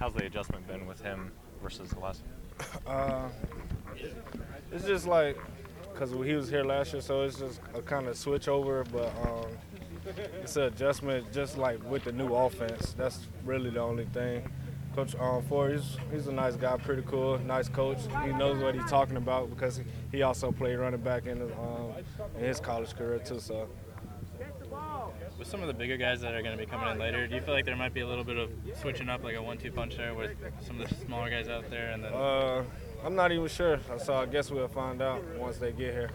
How's the adjustment been with him versus the last? Uh, it's just like because he was here last year, so it's just a kind of switch over. But um, it's an adjustment, just like with the new offense. That's really the only thing. Coach um, Ford, he's, he's a nice guy, pretty cool, nice coach. He knows what he's talking about because he, also played running back in, um, in his college career too. So With some of the bigger guys that are going to be coming in later, do you feel like there might be a little bit of switching up, like a one-two punch there, with some of the smaller guys out there, and then uh, I'm not even sure. So I guess we'll find out once they get here.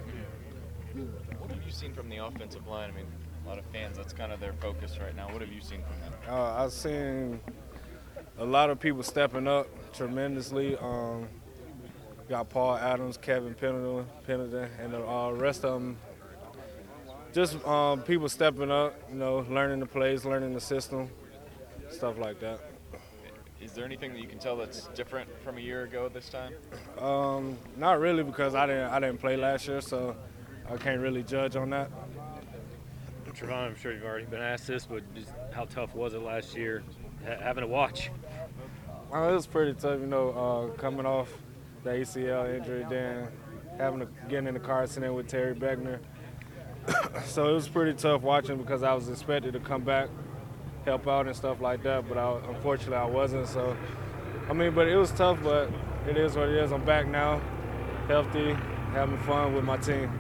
What have you seen from the offensive line? I mean, a lot of fans, that's kind of their focus right now. What have you seen from them? Uh, I've seen a lot of people stepping up tremendously. Um, got Paul Adams, Kevin Pendleton, Pendleton and the uh, rest of them. Just um, people stepping up, you know, learning the plays, learning the system, stuff like that. Is there anything that you can tell that's different from a year ago this time? Um, not really because I didn't I didn't play last year, so I can't really judge on that. Trevon, I'm sure you've already been asked this, but just how tough was it last year ha- having to watch? Uh, it was pretty tough, you know, uh, coming off the ACL injury, then having to get in the car accident with Terry Beckner. so it was pretty tough watching because I was expected to come back, help out and stuff like that, but I, unfortunately I wasn't. So, I mean, but it was tough, but it is what it is. I'm back now, healthy, having fun with my team.